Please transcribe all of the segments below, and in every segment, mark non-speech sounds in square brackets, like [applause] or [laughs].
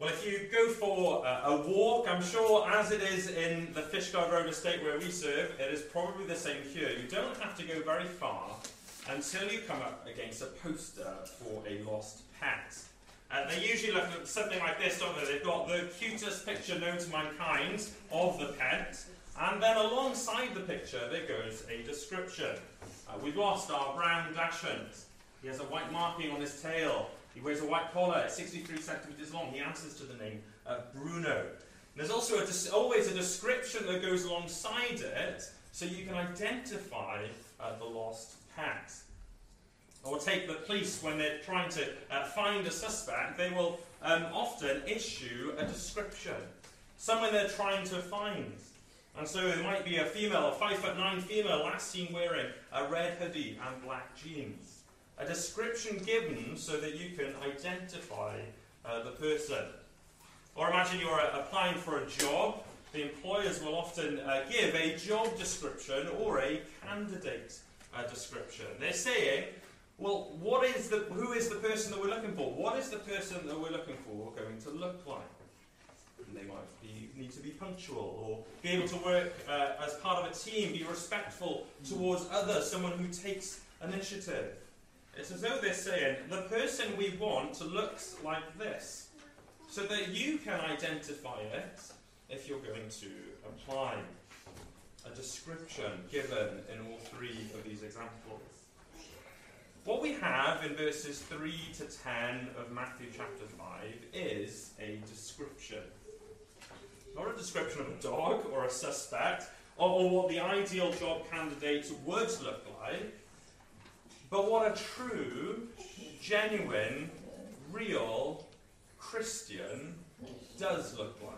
Well, if you go for uh, a walk, I'm sure as it is in the Fishguard Road estate where we serve, it is probably the same here. You don't have to go very far until you come up against a poster for a lost pet. Uh, they usually look something like this, don't they? They've got the cutest picture known to mankind of the pet, and then alongside the picture there goes a description. Uh, we've lost our brown dachshund. He has a white marking on his tail. He wears a white collar, 63 centimetres long. He answers to the name of Bruno. There's also a always a description that goes alongside it so you can identify uh, the lost pet. Or take the police when they're trying to uh, find a suspect, they will um, often issue a description. Someone they're trying to find. And so there might be a female, a five foot nine female, last seen wearing a red hoodie and black jeans a description given so that you can identify uh, the person. Or imagine you're applying for a job. The employers will often uh, give a job description or a candidate uh, description. They're saying, well, what is the, who is the person that we're looking for? What is the person that we're looking for going to look like? They might be, need to be punctual or be able to work uh, as part of a team, be respectful towards others, someone who takes initiative. It's as though they're saying, the person we want looks like this, so that you can identify it if you're going to apply. A description given in all three of these examples. What we have in verses 3 to 10 of Matthew chapter 5 is a description. Not a description of a dog or a suspect, or, or what the ideal job candidate would look like, but what a true, genuine, real Christian does look like.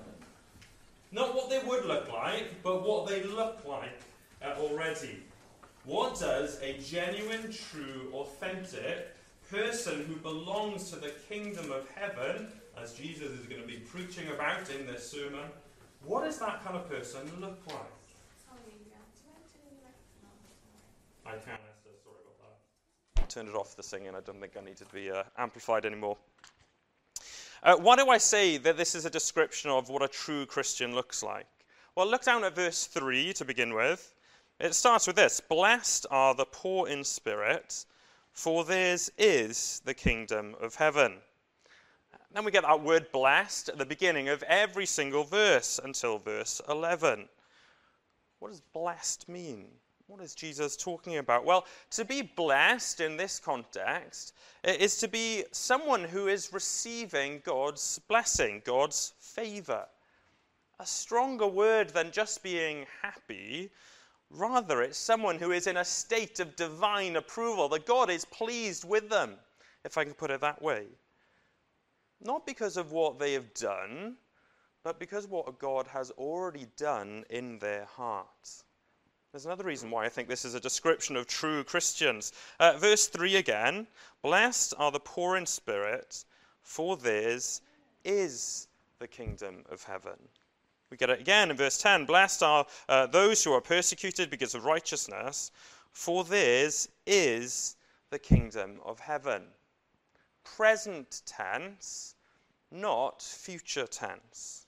Not what they would look like, but what they look like uh, already. What does a genuine, true, authentic person who belongs to the kingdom of heaven, as Jesus is going to be preaching about in this sermon, what does that kind of person look like? I can Esther, sorry about that. I turned it off the singing. I don't think I need to be uh, amplified anymore. Uh, why do I say that this is a description of what a true Christian looks like? Well, look down at verse 3 to begin with. It starts with this Blessed are the poor in spirit, for theirs is the kingdom of heaven. Then we get that word blessed at the beginning of every single verse until verse 11. What does blessed mean? What is Jesus talking about? Well, to be blessed in this context is to be someone who is receiving God's blessing, God's favor. A stronger word than just being happy. Rather, it's someone who is in a state of divine approval, that God is pleased with them, if I can put it that way. Not because of what they have done, but because what God has already done in their hearts. There's another reason why I think this is a description of true Christians. Uh, verse 3 again Blessed are the poor in spirit, for theirs is the kingdom of heaven. We get it again in verse 10 Blessed are uh, those who are persecuted because of righteousness, for theirs is the kingdom of heaven. Present tense, not future tense.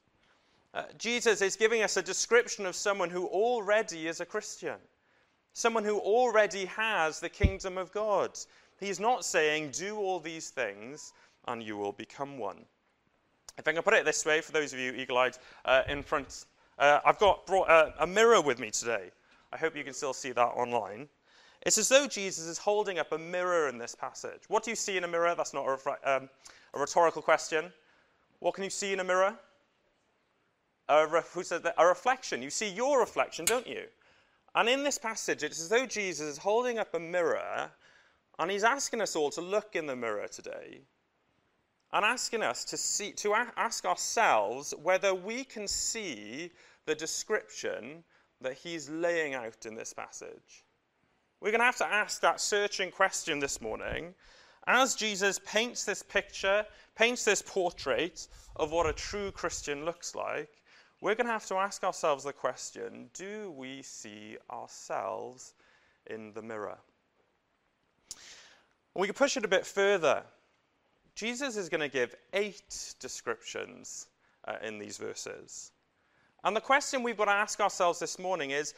Uh, Jesus is giving us a description of someone who already is a Christian, someone who already has the kingdom of God. He's not saying, do all these things and you will become one. If I can put it this way, for those of you eagle eyed uh, in front, uh, I've got brought a, a mirror with me today. I hope you can still see that online. It's as though Jesus is holding up a mirror in this passage. What do you see in a mirror? That's not a, um, a rhetorical question. What can you see in a mirror? a, who says that? a reflection. You see your reflection, don't you? And in this passage, it's as though Jesus is holding up a mirror and he's asking us all to look in the mirror today and asking us to, see, to ask ourselves whether we can see the description that he's laying out in this passage. We're going to have to ask that searching question this morning as Jesus paints this picture, paints this portrait of what a true Christian looks like we're going to have to ask ourselves the question do we see ourselves in the mirror? we can push it a bit further. Jesus is going to give eight descriptions uh, in these verses. And the question we've got to ask ourselves this morning is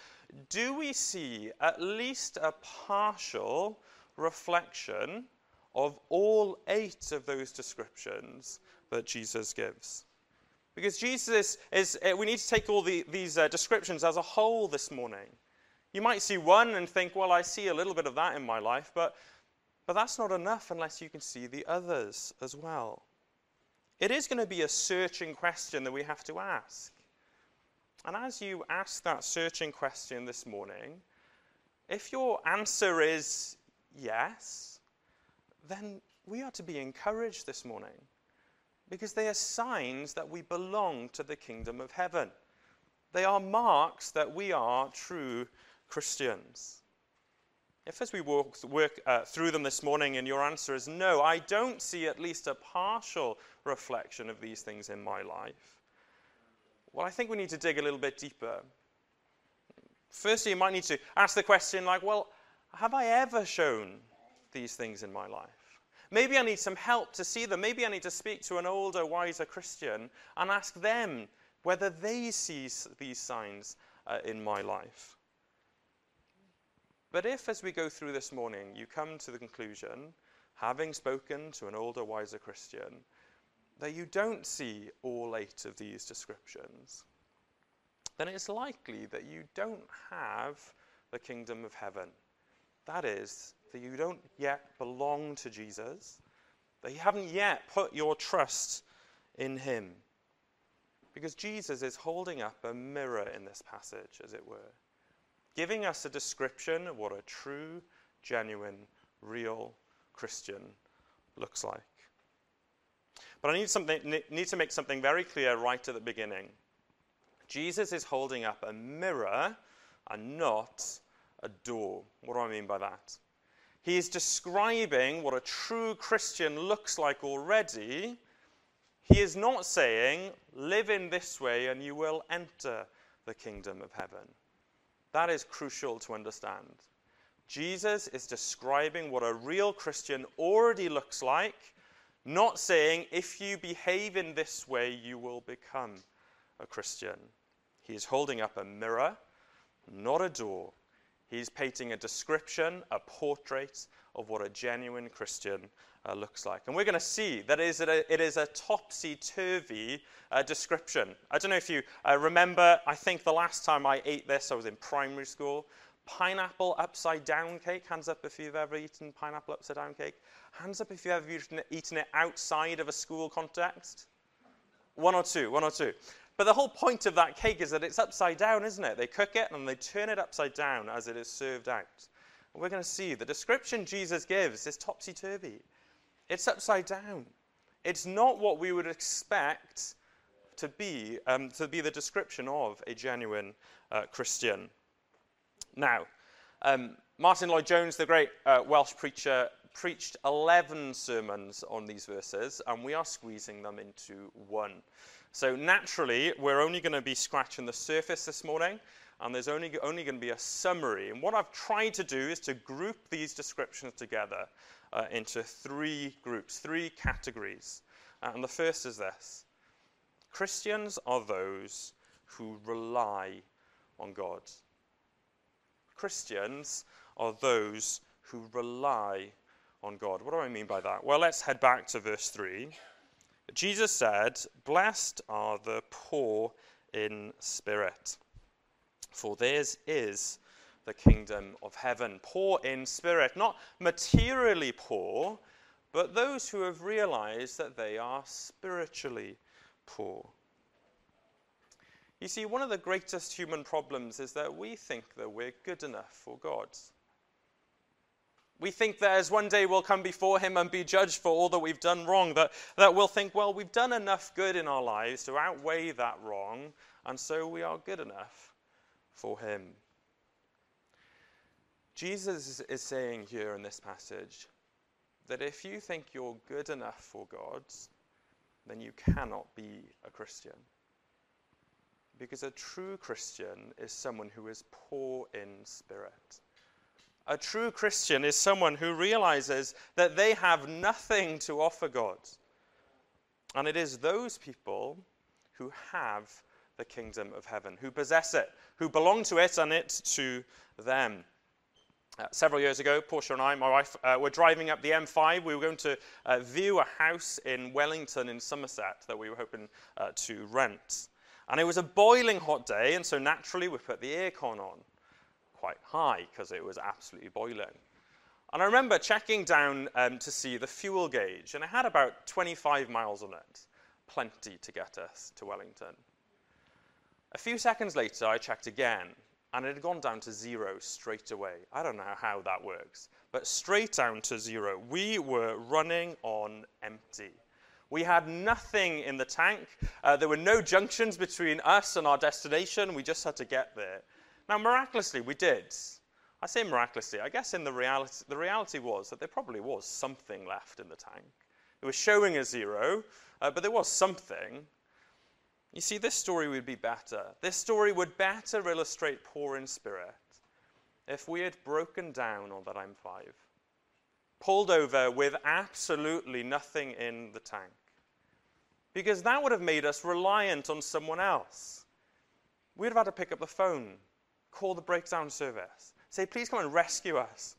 do we see at least a partial reflection of all eight of those descriptions that Jesus gives? Because Jesus is, uh, we need to take all the, these uh, descriptions as a whole this morning. You might see one and think, well, I see a little bit of that in my life, but, but that's not enough unless you can see the others as well. It is going to be a searching question that we have to ask. And as you ask that searching question this morning, if your answer is yes, then we are to be encouraged this morning because they are signs that we belong to the kingdom of heaven. They are marks that we are true Christians. If, as we walk, work uh, through them this morning, and your answer is no, I don't see at least a partial reflection of these things in my life, well, I think we need to dig a little bit deeper. Firstly, you might need to ask the question, like, well, have I ever shown these things in my life? Maybe I need some help to see them. Maybe I need to speak to an older, wiser Christian and ask them whether they see these signs uh, in my life. But if, as we go through this morning, you come to the conclusion, having spoken to an older, wiser Christian, that you don't see all eight of these descriptions, then it's likely that you don't have the kingdom of heaven. That is, that you don't yet belong to Jesus, that you haven't yet put your trust in him. Because Jesus is holding up a mirror in this passage, as it were, giving us a description of what a true, genuine, real Christian looks like. But I need, something, need to make something very clear right at the beginning. Jesus is holding up a mirror and not a door. What do I mean by that? He is describing what a true Christian looks like already. He is not saying, live in this way and you will enter the kingdom of heaven. That is crucial to understand. Jesus is describing what a real Christian already looks like not saying, if you behave in this way, you will become a Christian. He is holding up a mirror, not a door. He's painting a description, a portrait of what a genuine Christian uh, looks like. And we're going to see that it is a, it is a topsy turvy uh, description. I don't know if you uh, remember, I think the last time I ate this, I was in primary school. Pineapple upside down cake. Hands up if you've ever eaten pineapple upside down cake. Hands up if you've ever eaten it outside of a school context. One or two, one or two. But the whole point of that cake is that it's upside down, isn't it? They cook it and they turn it upside down as it is served out. And we're going to see the description Jesus gives is topsy turvy. It's upside down. It's not what we would expect to be, um, to be the description of a genuine uh, Christian. Now, um, Martyn Lloyd-Jones, the great uh, Welsh preacher, preached 11 sermons on these verses, and we are squeezing them into one. So naturally, we're only going to be scratching the surface this morning, and there's only, only going to be a summary. And what I've tried to do is to group these descriptions together uh, into three groups, three categories. And the first is this Christians are those who rely on God. Christians are those who rely on God. What do I mean by that? Well, let's head back to verse 3. Jesus said, Blessed are the poor in spirit, for theirs is the kingdom of heaven. Poor in spirit, not materially poor, but those who have realized that they are spiritually poor. You see, one of the greatest human problems is that we think that we're good enough for God. We think that as one day we'll come before Him and be judged for all that we've done wrong, that, that we'll think, well, we've done enough good in our lives to outweigh that wrong, and so we are good enough for Him. Jesus is saying here in this passage that if you think you're good enough for God, then you cannot be a Christian. Because a true Christian is someone who is poor in spirit. A true Christian is someone who realizes that they have nothing to offer God. And it is those people who have the kingdom of heaven, who possess it, who belong to it and it to them. Uh, several years ago, Portia and I, my wife, uh, were driving up the M5. We were going to uh, view a house in Wellington in Somerset that we were hoping uh, to rent. And it was a boiling hot day, and so naturally we put the aircon on quite high because it was absolutely boiling. And I remember checking down um, to see the fuel gauge, and it had about 25 miles on it. Plenty to get us to Wellington. A few seconds later, I checked again, and it had gone down to zero straight away. I don't know how that works, but straight down to zero. We were running on empty. We had nothing in the tank. Uh, there were no junctions between us and our destination. We just had to get there. Now, miraculously, we did. I say miraculously. I guess in the reality, the reality was that there probably was something left in the tank. It was showing a zero, uh, but there was something. You see, this story would be better. This story would better illustrate poor in spirit if we had broken down on that M5, pulled over with absolutely nothing in the tank, because that would have made us reliant on someone else. We'd have had to pick up the phone, call the breakdown service, say, please come and rescue us.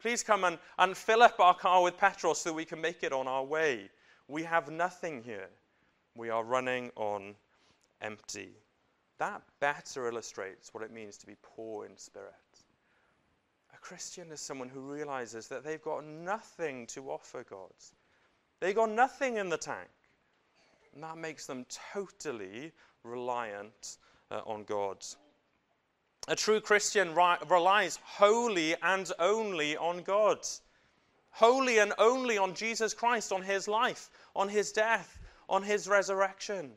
Please come and, and fill up our car with petrol so we can make it on our way. We have nothing here. We are running on empty. That better illustrates what it means to be poor in spirit. A Christian is someone who realizes that they've got nothing to offer God. They've got nothing in the tank. And that makes them totally reliant uh, on God. A true Christian relies wholly and only on God, wholly and only on Jesus Christ, on his life, on his death, on his resurrection.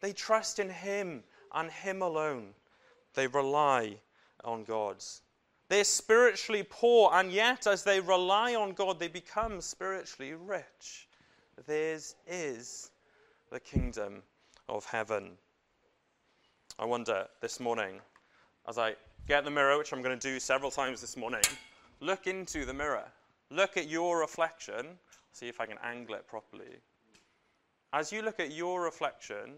They trust in him and him alone. They rely on God. They're spiritually poor, and yet, as they rely on God, they become spiritually rich. Theirs is the kingdom of heaven. I wonder this morning as I get the mirror, which I'm going to do several times this morning, look into the mirror. Look at your reflection. See if I can angle it properly. As you look at your reflection,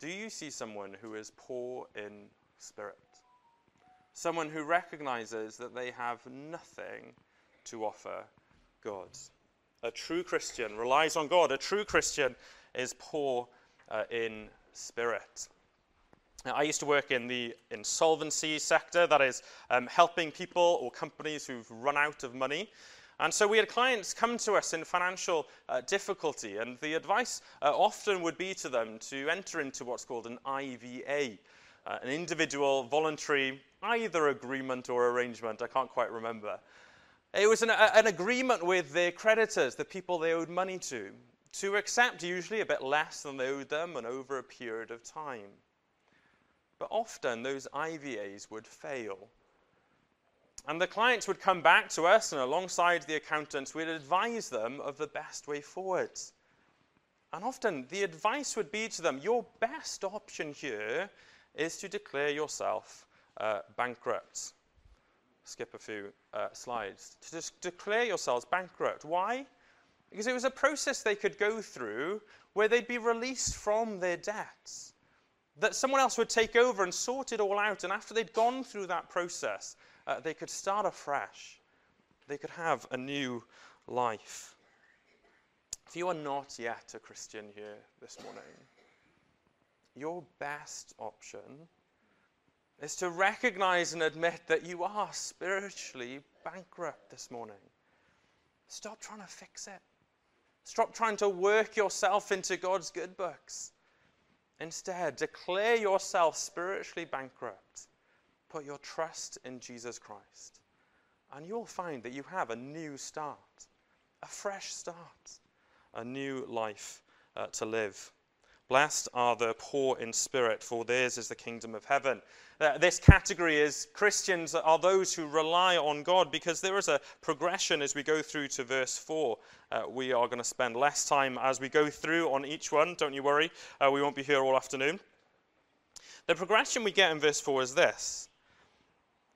do you see someone who is poor in spirit? Someone who recognizes that they have nothing to offer God. A true Christian relies on God. A true Christian is poor uh, in spirit. I used to work in the insolvency sector, that is, um, helping people or companies who've run out of money. And so we had clients come to us in financial uh, difficulty, and the advice uh, often would be to them to enter into what's called an IVA, uh, an individual voluntary either agreement or arrangement, I can't quite remember. It was an, an agreement with their creditors, the people they owed money to, to accept usually a bit less than they owed them and over a period of time. But often those IVAs would fail. And the clients would come back to us, and alongside the accountants, we'd advise them of the best way forward. And often the advice would be to them your best option here is to declare yourself uh, bankrupt. Skip a few uh, slides. To just declare yourselves bankrupt. Why? Because it was a process they could go through where they'd be released from their debts that someone else would take over and sort it all out. And after they'd gone through that process, uh, they could start afresh. They could have a new life. If you are not yet a Christian here this morning, your best option is to recognize and admit that you are spiritually bankrupt this morning. Stop trying to fix it. Stop trying to work yourself into God's good books. Instead, declare yourself spiritually bankrupt. Put your trust in Jesus Christ. And you'll find that you have a new start, a fresh start, a new life uh, to live. Blessed are the poor in spirit, for theirs is the kingdom of heaven. Uh, this category is Christians are those who rely on God because there is a progression as we go through to verse 4. Uh, we are going to spend less time as we go through on each one. Don't you worry, uh, we won't be here all afternoon. The progression we get in verse 4 is this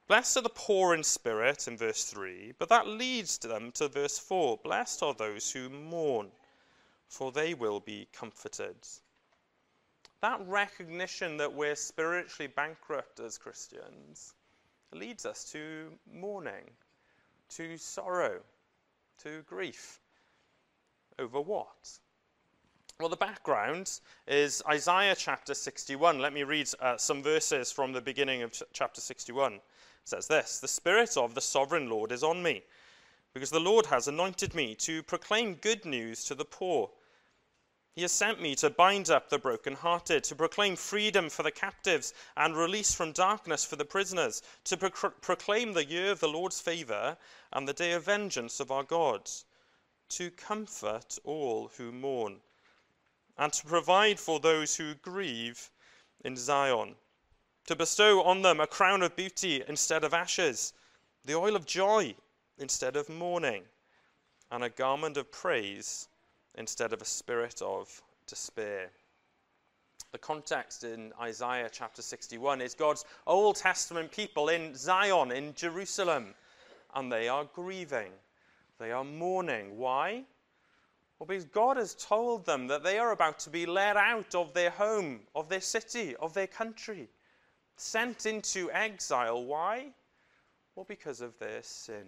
Blessed are the poor in spirit in verse 3, but that leads them to verse 4. Blessed are those who mourn, for they will be comforted. That recognition that we're spiritually bankrupt as Christians leads us to mourning, to sorrow, to grief. Over what? Well, the background is Isaiah chapter 61. Let me read uh, some verses from the beginning of ch- chapter 61 It says this The Spirit of the sovereign Lord is on me, because the Lord has anointed me to proclaim good news to the poor. He has sent me to bind up the brokenhearted, to proclaim freedom for the captives and release from darkness for the prisoners, to pro- proclaim the year of the Lord's favor and the day of vengeance of our God, to comfort all who mourn, and to provide for those who grieve in Zion to bestow on them a crown of beauty instead of ashes, the oil of joy instead of mourning, and a garment of praise instead of a spirit of despair. The context in Isaiah chapter 61 is God's Old Testament people in Zion, in Jerusalem, and they are grieving. They are mourning. Why? Well, because God has told them that they are about to be led out of their home, of their city, of their country sent into exile. Why? Well, because of their sin.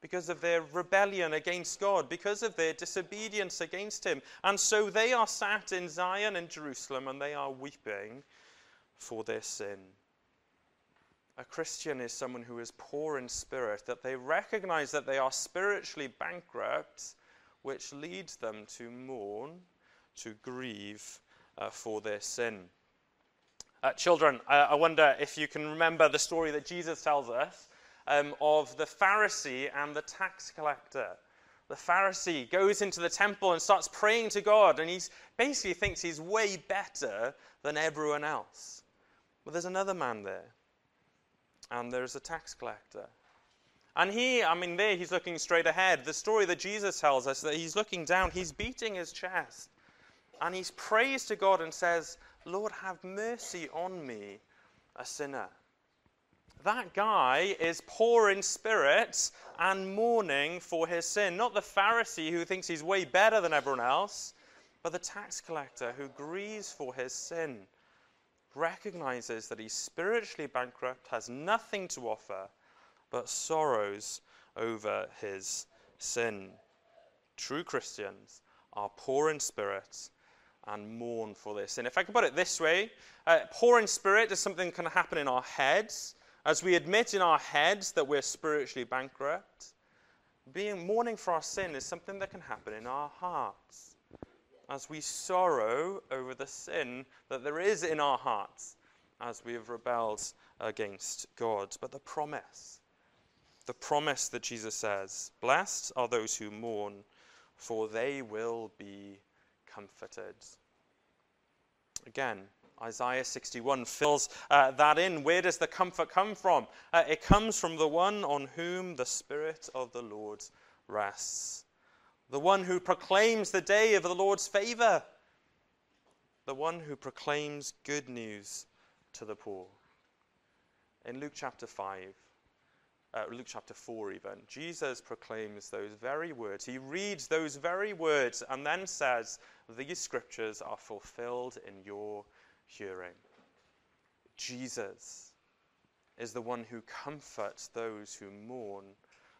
Because of their rebellion against God, because of their disobedience against Him. And so they are sat in Zion and Jerusalem and they are weeping for their sin. A Christian is someone who is poor in spirit, that they recognize that they are spiritually bankrupt, which leads them to mourn, to grieve uh, for their sin. Uh, children, I, I, wonder if you can remember the story that Jesus tells us um, of the Pharisee and the tax collector. The Pharisee goes into the temple and starts praying to God, and he basically thinks he's way better than everyone else. But there's another man there, and there's a tax collector. And he, I mean, there he's looking straight ahead. The story that Jesus tells us that he's looking down, he's beating his chest, and he's prays to God and says, Lord, have mercy on me, a sinner. That guy is poor in spirit and mourning for his sin. Not the Pharisee who thinks he's way better than everyone else, but the tax collector who grieves for his sin, recognizes that he's spiritually bankrupt, has nothing to offer, but sorrows over his sin. True Christians are poor in spirit and mourn for this. And if I can put it this way, uh, poor in spirit is something that can happen in our heads. As we admit in our heads that we're spiritually bankrupt, being mourning for our sin is something that can happen in our hearts. As we sorrow over the sin that there is in our hearts as we have rebelled against God. But the promise, the promise that Jesus says, Blessed are those who mourn, for they will be comforted. Again, Isaiah 61 fills uh, that in. Where does the comfort come from? Uh, it comes from the one on whom the Spirit of the Lord rests, the one who proclaims the day of the Lord's favor, the one who proclaims good news to the poor. In Luke chapter 5, uh, Luke chapter 4, even, Jesus proclaims those very words. He reads those very words and then says, These scriptures are fulfilled in your hearing. Jesus is the one who comforts those who mourn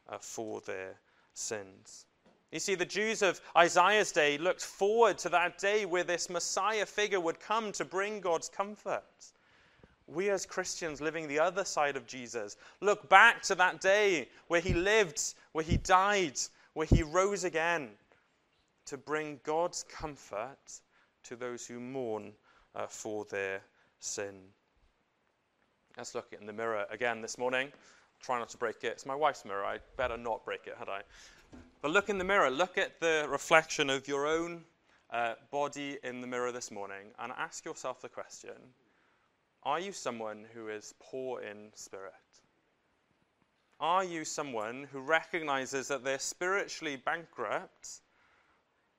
uh, for their sins. You see, the Jews of Isaiah's day looked forward to that day where this Messiah figure would come to bring God's comfort we as Christians living the other side of Jesus look back to that day where he lived, where he died, where he rose again to bring God's comfort to those who mourn uh, for their sin. Let's look in the mirror again this morning. Try not to break it. It's my wife's mirror. I'd better not break it, had I? But look in the mirror. Look at the reflection of your own uh, body in the mirror this morning and ask yourself the question are you someone who is poor in spirit? Are you someone who recognizes that they're spiritually bankrupt?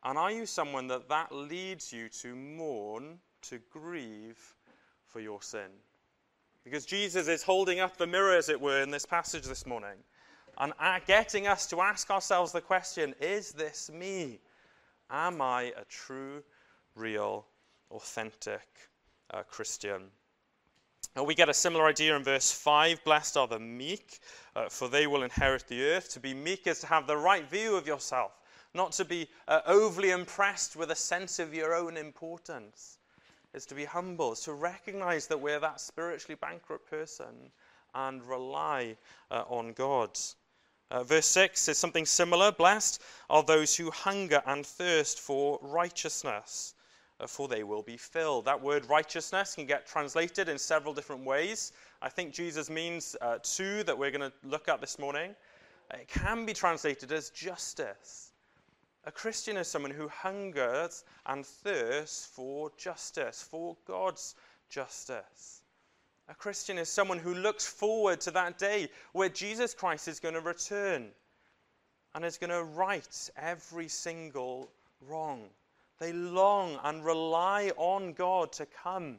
And are you someone that that leads you to mourn, to grieve for your sin? Because Jesus is holding up the mirror, as it were, in this passage this morning and getting us to ask ourselves the question is this me? Am I a true, real, authentic uh, Christian? And we get a similar idea in verse 5 Blessed are the meek, uh, for they will inherit the earth. To be meek is to have the right view of yourself, not to be uh, overly impressed with a sense of your own importance. It's to be humble, is to recognize that we're that spiritually bankrupt person and rely uh, on God. Uh, verse 6 is something similar. Blessed are those who hunger and thirst for righteousness, uh, for they will be filled. That word righteousness can get translated in several different ways. I think Jesus means uh, two that we're going to look at this morning. It can be translated as justice. A Christian is someone who hungers and thirsts for justice, for God's justice. A Christian is someone who looks forward to that day where Jesus Christ is going to return and is going to right every single wrong. They long and rely on God to come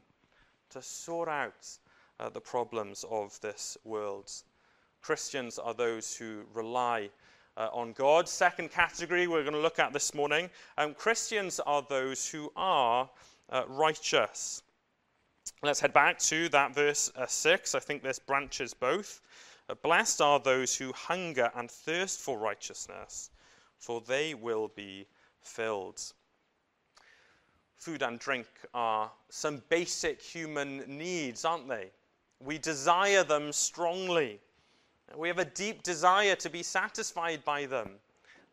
to sort out uh, the problems of this world. Christians are those who rely uh, on God. Second category we're going to look at this morning um, Christians are those who are uh, righteous. Let's head back to that verse uh, 6. I think this branches both. Uh, Blessed are those who hunger and thirst for righteousness, for they will be filled. Food and drink are some basic human needs, aren't they? We desire them strongly. We have a deep desire to be satisfied by them.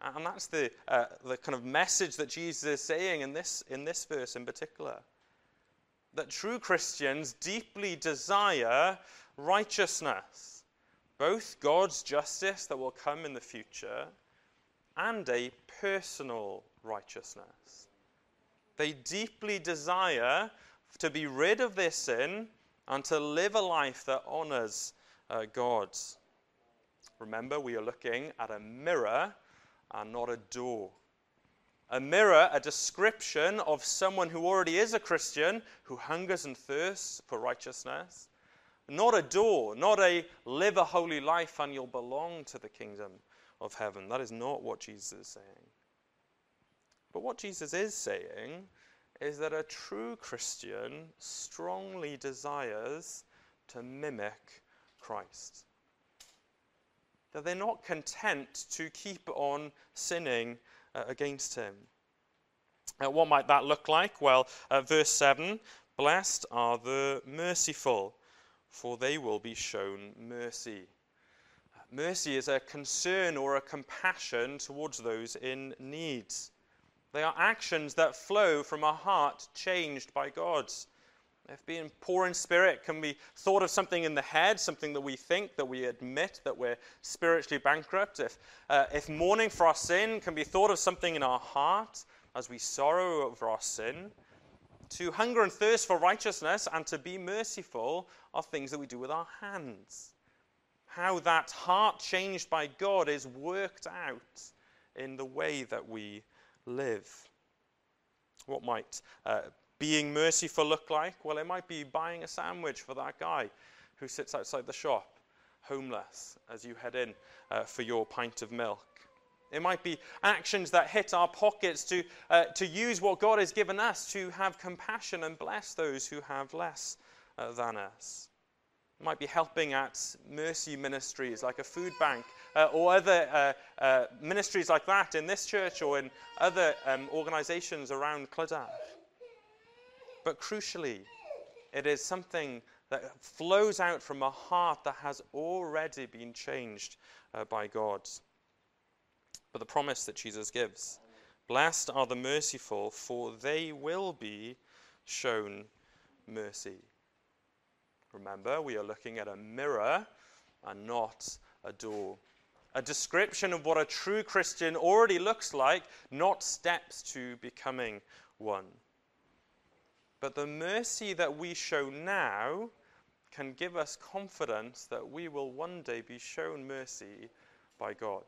And that's the, uh, the kind of message that Jesus is saying in this, in this verse in particular that true Christians deeply desire righteousness, both God's justice that will come in the future and a personal righteousness. They deeply desire to be rid of their sin and to live a life that honors uh. Remember, we are looking at a mirror and not a door a mirror, a description of someone who already is a Christian, who hungers and thirsts for righteousness. Not a door, not a live a holy life and you'll belong to the kingdom of heaven. That is not what Jesus is saying. But what Jesus is saying is that a true Christian strongly desires to mimic Christ. That they're not content to keep on sinning uh, against him. Uh, what might that look like? Well, uh, verse 7 Blessed are the merciful, for they will be shown mercy. Mercy is a concern or a compassion towards those in need. They are actions that flow from a heart changed by God. If being poor in spirit can be thought of something in the head, something that we think, that we admit that we're spiritually bankrupt, if, uh, if mourning for our sin can be thought of something in our heart as we sorrow over our sin, to hunger and thirst for righteousness and to be merciful are things that we do with our hands. How that heart changed by God is worked out in the way that we live. What might uh, being merciful look like? Well, it might be buying a sandwich for that guy who sits outside the shop, homeless, as you head in uh, for your pint of milk. It might be actions that hit our pockets to, uh, to use what God has given us to have compassion and bless those who have less uh, than us. It might be helping at mercy ministries like a food bank uh, or other uh, uh, ministries like that in this church or in other um, organizations around Clydach. But crucially, it is something that flows out from a heart that has already been changed uh, by God. But the promise that Jesus gives Blessed are the merciful, for they will be shown mercy. Remember, we are looking at a mirror and not a door. A description of what a true Christian already looks like, not steps to becoming one. But the mercy that we show now can give us confidence that we will one day be shown mercy by God.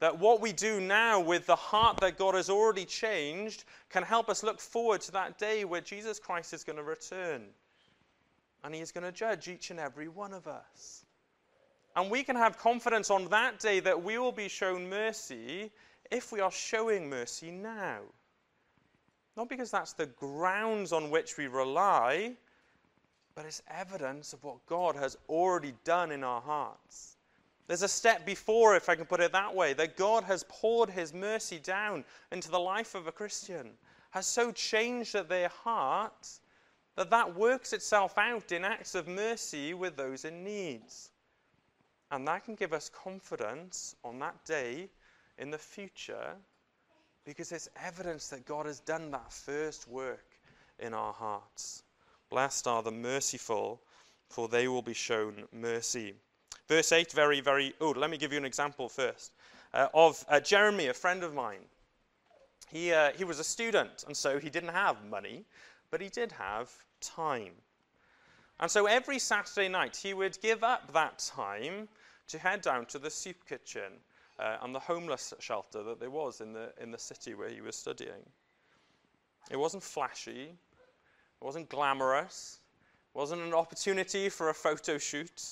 That what we do now with the heart that God has already changed can help us look forward to that day where Jesus Christ is going to return. and He is going to judge each and every one of us. And we can have confidence on that day that we will be shown mercy if we are showing mercy now. Not because that's the grounds on which we rely, but it's evidence of what God has already done in our hearts. There's a step before, if I can put it that way, that God has poured his mercy down into the life of a Christian, has so changed their heart that that works itself out in acts of mercy with those in need. And that can give us confidence on that day in the future because it's evidence that God has done that first work in our hearts. Blessed are the merciful, for they will be shown mercy. Verse 8, very, very. Oh, let me give you an example first uh, of uh, Jeremy, a friend of mine. He, uh, he was a student, and so he didn't have money, but he did have time. And so every Saturday night, he would give up that time to head down to the soup kitchen uh, and the homeless shelter that there was in the, in the city where he was studying. It wasn't flashy, it wasn't glamorous, it wasn't an opportunity for a photo shoot.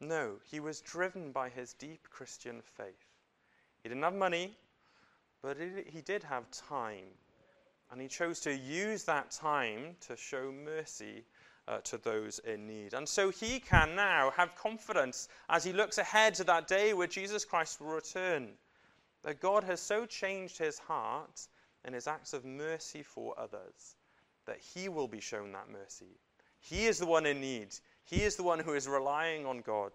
No, he was driven by his deep Christian faith. He didn't have money, but he did have time. And he chose to use that time to show mercy uh, to those in need. And so he can now have confidence as he looks ahead to that day where Jesus Christ will return. That God has so changed his heart and his acts of mercy for others that he will be shown that mercy. He is the one in need. He is the one who is relying on God.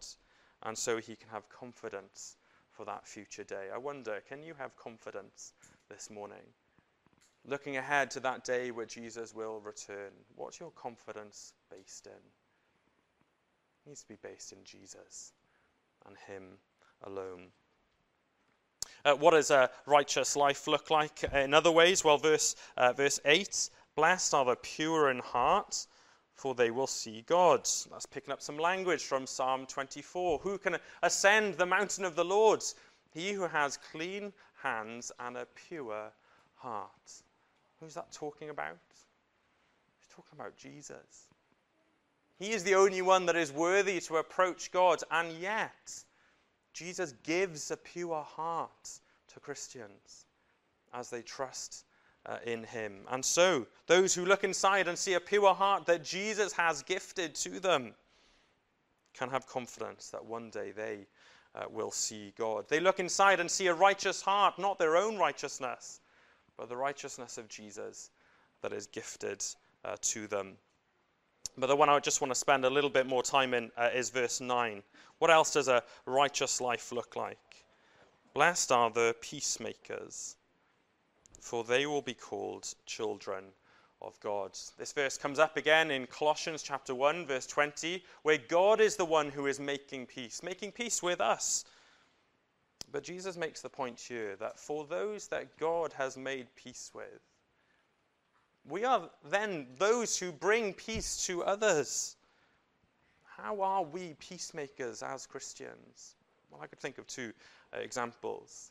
And so he can have confidence for that future day. I wonder, can you have confidence this morning? Looking ahead to that day where Jesus will return, what's your confidence based in? It needs to be based in Jesus and Him alone. Uh, what does a righteous life look like in other ways? Well, verse, uh, verse 8 Blessed are the pure in heart, for they will see God. That's picking up some language from Psalm 24. Who can ascend the mountain of the Lord? He who has clean hands and a pure heart. Who's that talking about? He's talking about Jesus. He is the only one that is worthy to approach God, and yet Jesus gives a pure heart to Christians as they trust uh, in him. And so, those who look inside and see a pure heart that Jesus has gifted to them can have confidence that one day they uh, will see God. They look inside and see a righteous heart, not their own righteousness, but the righteousness of Jesus that is gifted uh, to them. But the one I just want to spend a little bit more time in uh, is verse 9. What else does a righteous life look like? Blessed are the peacemakers, for they will be called children of God. This verse comes up again in Colossians chapter 1 verse 20 where God is the one who is making peace, making peace with us but Jesus makes the point here that for those that God has made peace with, we are then those who bring peace to others. How are we peacemakers as Christians? Well, I could think of two uh, examples.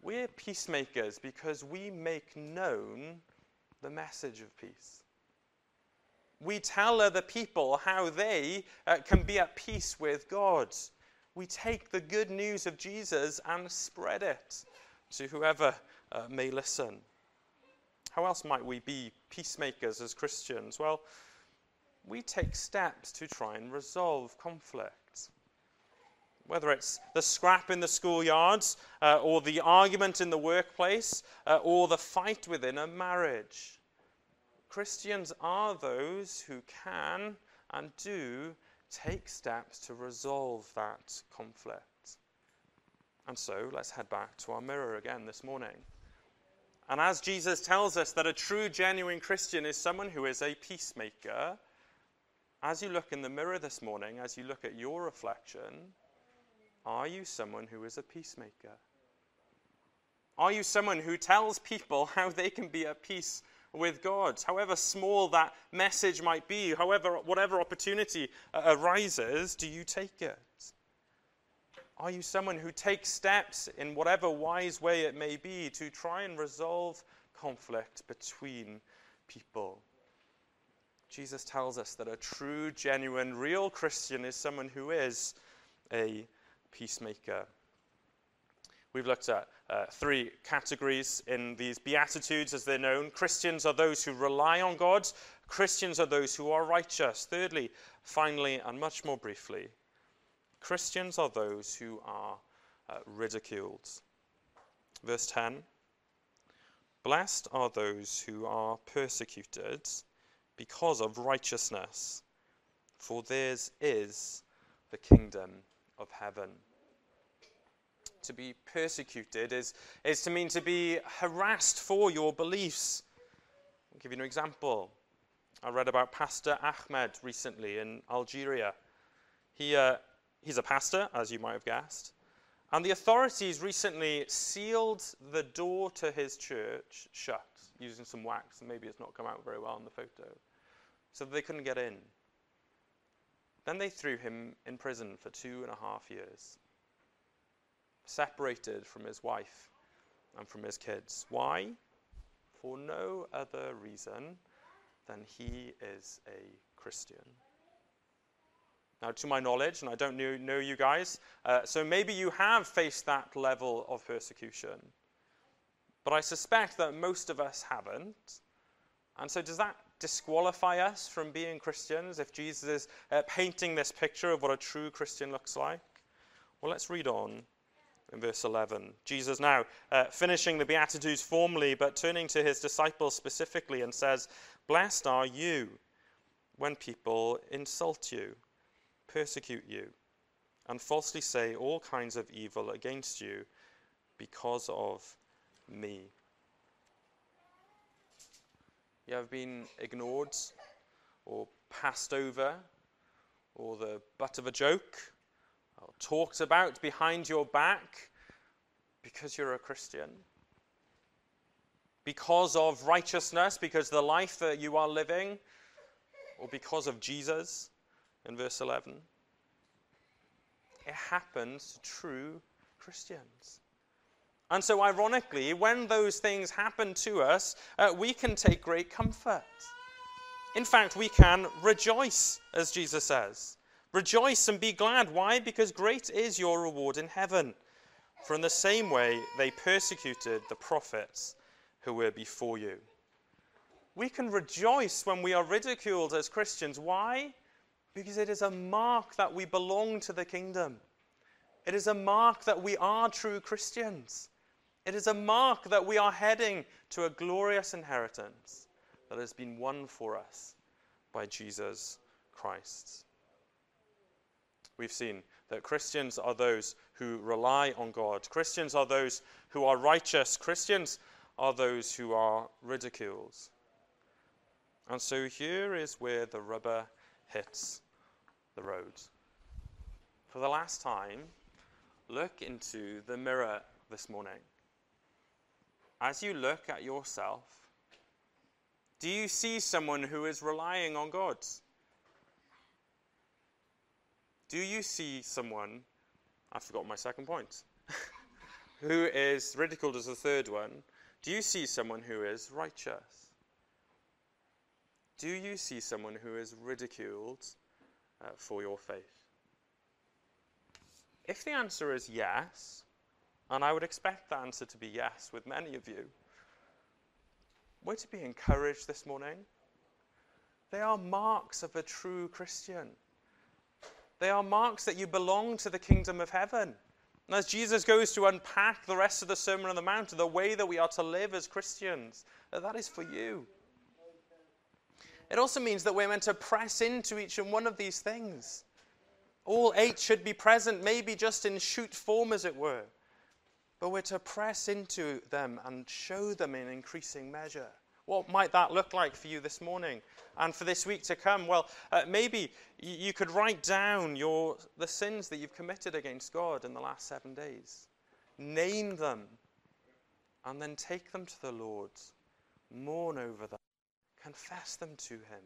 We're peacemakers because we make known the message of peace. We tell other people how they uh, can be at peace with God we take the good news of Jesus and spread it to whoever uh, may listen. How else might we be peacemakers as Christians? Well, we take steps to try and resolve conflict. Whether it's the scrap in the schoolyards, uh, or the argument in the workplace, uh, or the fight within a marriage. Christians are those who can and do take steps to resolve that conflict. And so let's head back to our mirror again this morning. And as Jesus tells us that a true, genuine Christian is someone who is a peacemaker, as you look in the mirror this morning, as you look at your reflection, are you someone who is a peacemaker? Are you someone who tells people [laughs] how they can be at peace with God. However small that message might be, however, whatever opportunity uh, arises, do you take it? Are you someone who takes steps in whatever wise way it may be to try and resolve conflict between people? Jesus tells us that a true, genuine, real Christian is someone who is a peacemaker. We've looked at uh, three categories in these Beatitudes as they're known. Christians are those who rely on God, Christians are those who are righteous. Thirdly, finally, and much more briefly, Christians are those who are uh, ridiculed. Verse 10 Blessed are those who are persecuted because of righteousness, for theirs is the kingdom of heaven. To be persecuted is, is to mean to be harassed for your beliefs. I'll give you an example. I read about Pastor Ahmed recently in Algeria. He, uh, he's a pastor, as you might have guessed. And the authorities recently sealed the door to his church shut using some wax, maybe it's not come out very well in the photo, so they couldn't get in. Then they threw him in prison for two and a half years, separated from his wife and from his kids. Why? For no other reason than he is a Christian. Now, to my knowledge, and I don't know, know you guys, uh, so maybe you have faced that level of persecution. But I suspect that most of us haven't. And so, does that disqualify us from being Christians if Jesus is uh, painting this picture of what a true Christian looks like? Well, let's read on in verse 11. Jesus now uh, finishing the Beatitudes formally, but turning to his disciples specifically and says, Blessed are you when people insult you, persecute you, and falsely say all kinds of evil against you because of me. You have been ignored or passed over or the butt of a joke or talked about behind your back because you're a Christian. Because of righteousness, because the life that you are living, or because of Jesus in verse 11. It happens to true Christians. And so, ironically, when those things happen to us, uh, we can take great comfort. In fact, we can rejoice, as Jesus says. Rejoice and be glad. Why? Because great is your reward in heaven. For in the same way they persecuted the prophets who were before you. We can rejoice when we are ridiculed as Christians. Why? Because it is a mark that we belong to the kingdom. It is a mark that we are true Christians. It is a mark that we are heading to a glorious inheritance that has been won for us by Jesus Christ. We've seen that Christians are those who rely on God, Christians are those who are righteous, Christians are those who are ridiculed. And so here is where the rubber hits the road. For the last time, look into the mirror this morning as you look at yourself, do you see someone who is relying on God? Do you see someone, I forgot my second point, [laughs] who is ridiculed as the third one? Do you see someone who is righteous? Do you see someone who is ridiculed uh, for your faith? If the answer is yes, and I would expect the answer to be yes with many of you. We're to be encouraged this morning. They are marks of a true Christian. They are marks that you belong to the kingdom of heaven. And as Jesus goes to unpack the rest of the Sermon on the Mount, the way that we are to live as Christians, that is for you. It also means that we're meant to press into each and one of these things. All eight should be present, maybe just in shoot form, as it were but we're to press into them and show them in increasing measure. What might that look like for you this morning and for this week to come? Well, uh, maybe you could write down your, the sins that you've committed against God in the last seven days, name them, and then take them to the Lord, mourn over them, confess them to Him.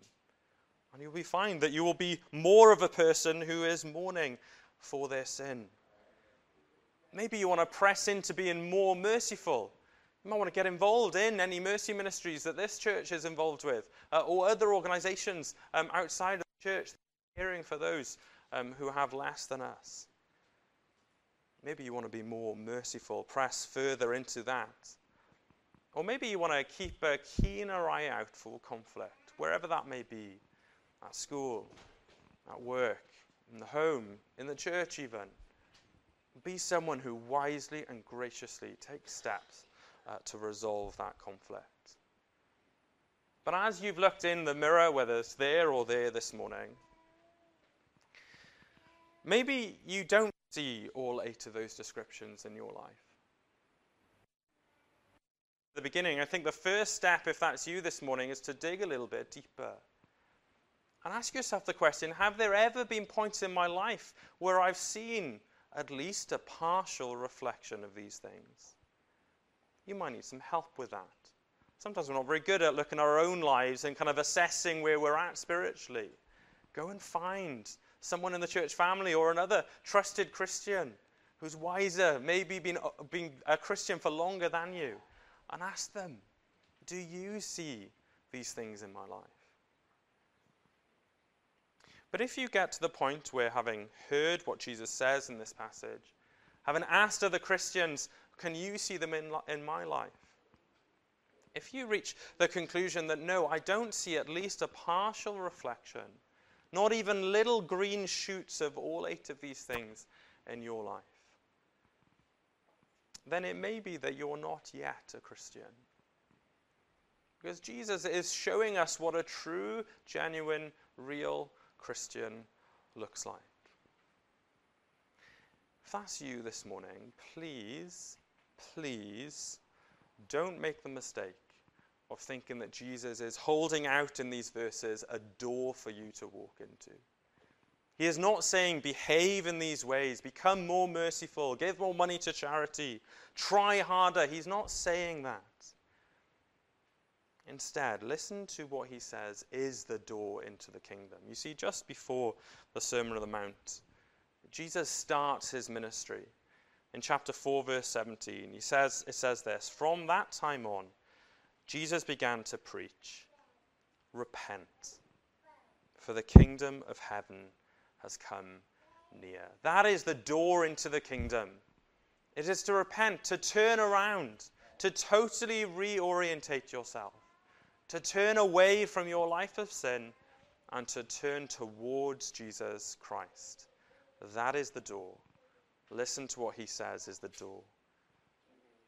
And you'll be find that you will be more of a person who is mourning for their sin. Maybe you want to press into being more merciful. Might want to get involved in any mercy ministries that this church is involved with, uh, or other organizations um, outside of the church, caring for those um, who have less than us. Maybe you want to be more merciful, press further into that. Or maybe you want to keep a keener eye out for conflict, wherever that may be at school, at work, in the home, in the church, even. Be someone who wisely and graciously takes steps uh, to resolve that conflict. But as you've looked in the mirror, whether it's there or there this morning, maybe you don't see all eight of those descriptions in your life. At the beginning, I think the first step, if that's you this morning, is to dig a little bit deeper and ask yourself the question Have there ever been points in my life where I've seen at least a partial reflection of these things? You might need some help with that. Sometimes we're not very good at looking at our own lives and kind of assessing where we're at spiritually. Go and find someone in the church family or another trusted Christian who's wiser, maybe been, uh, been a Christian for longer than you, and ask them, Do you see these things in my life? But if you get to the point where, having heard what Jesus says in this passage, having asked other Christians, Can you see them in, in my life? If you reach the conclusion that no, I don't see at least a partial reflection not even little green shoots of all eight of these things in your life, then it may be that you're not yet a Christian. Because Jesus is showing us what a true, genuine, real Christian looks like. If that's you this morning, please, please don't make the mistake of thinking that Jesus is holding out in these verses a door for you to walk into. He is not saying, behave in these ways, become more merciful, give more money to charity, try harder. He's not saying that. Instead, listen to what he says is the door into the kingdom. You see, just before the Sermon on the Mount, Jesus starts his ministry. In chapter 4, verse 17, he says, it says this From that time on, Jesus began to preach Repent, for the kingdom of heaven has come near. That is the door into the kingdom. It is to repent, to turn around, to totally reorientate yourself, to turn away from your life of sin and to turn towards Jesus Christ. That is the door. Listen to what he says is the door.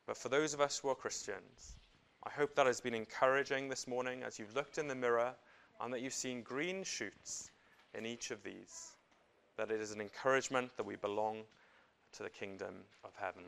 But for those of us who are Christians, I hope that has been encouraging this morning as you've looked in the mirror and that you've seen green shoots in each of these. That it is an encouragement that we belong to the kingdom of heaven.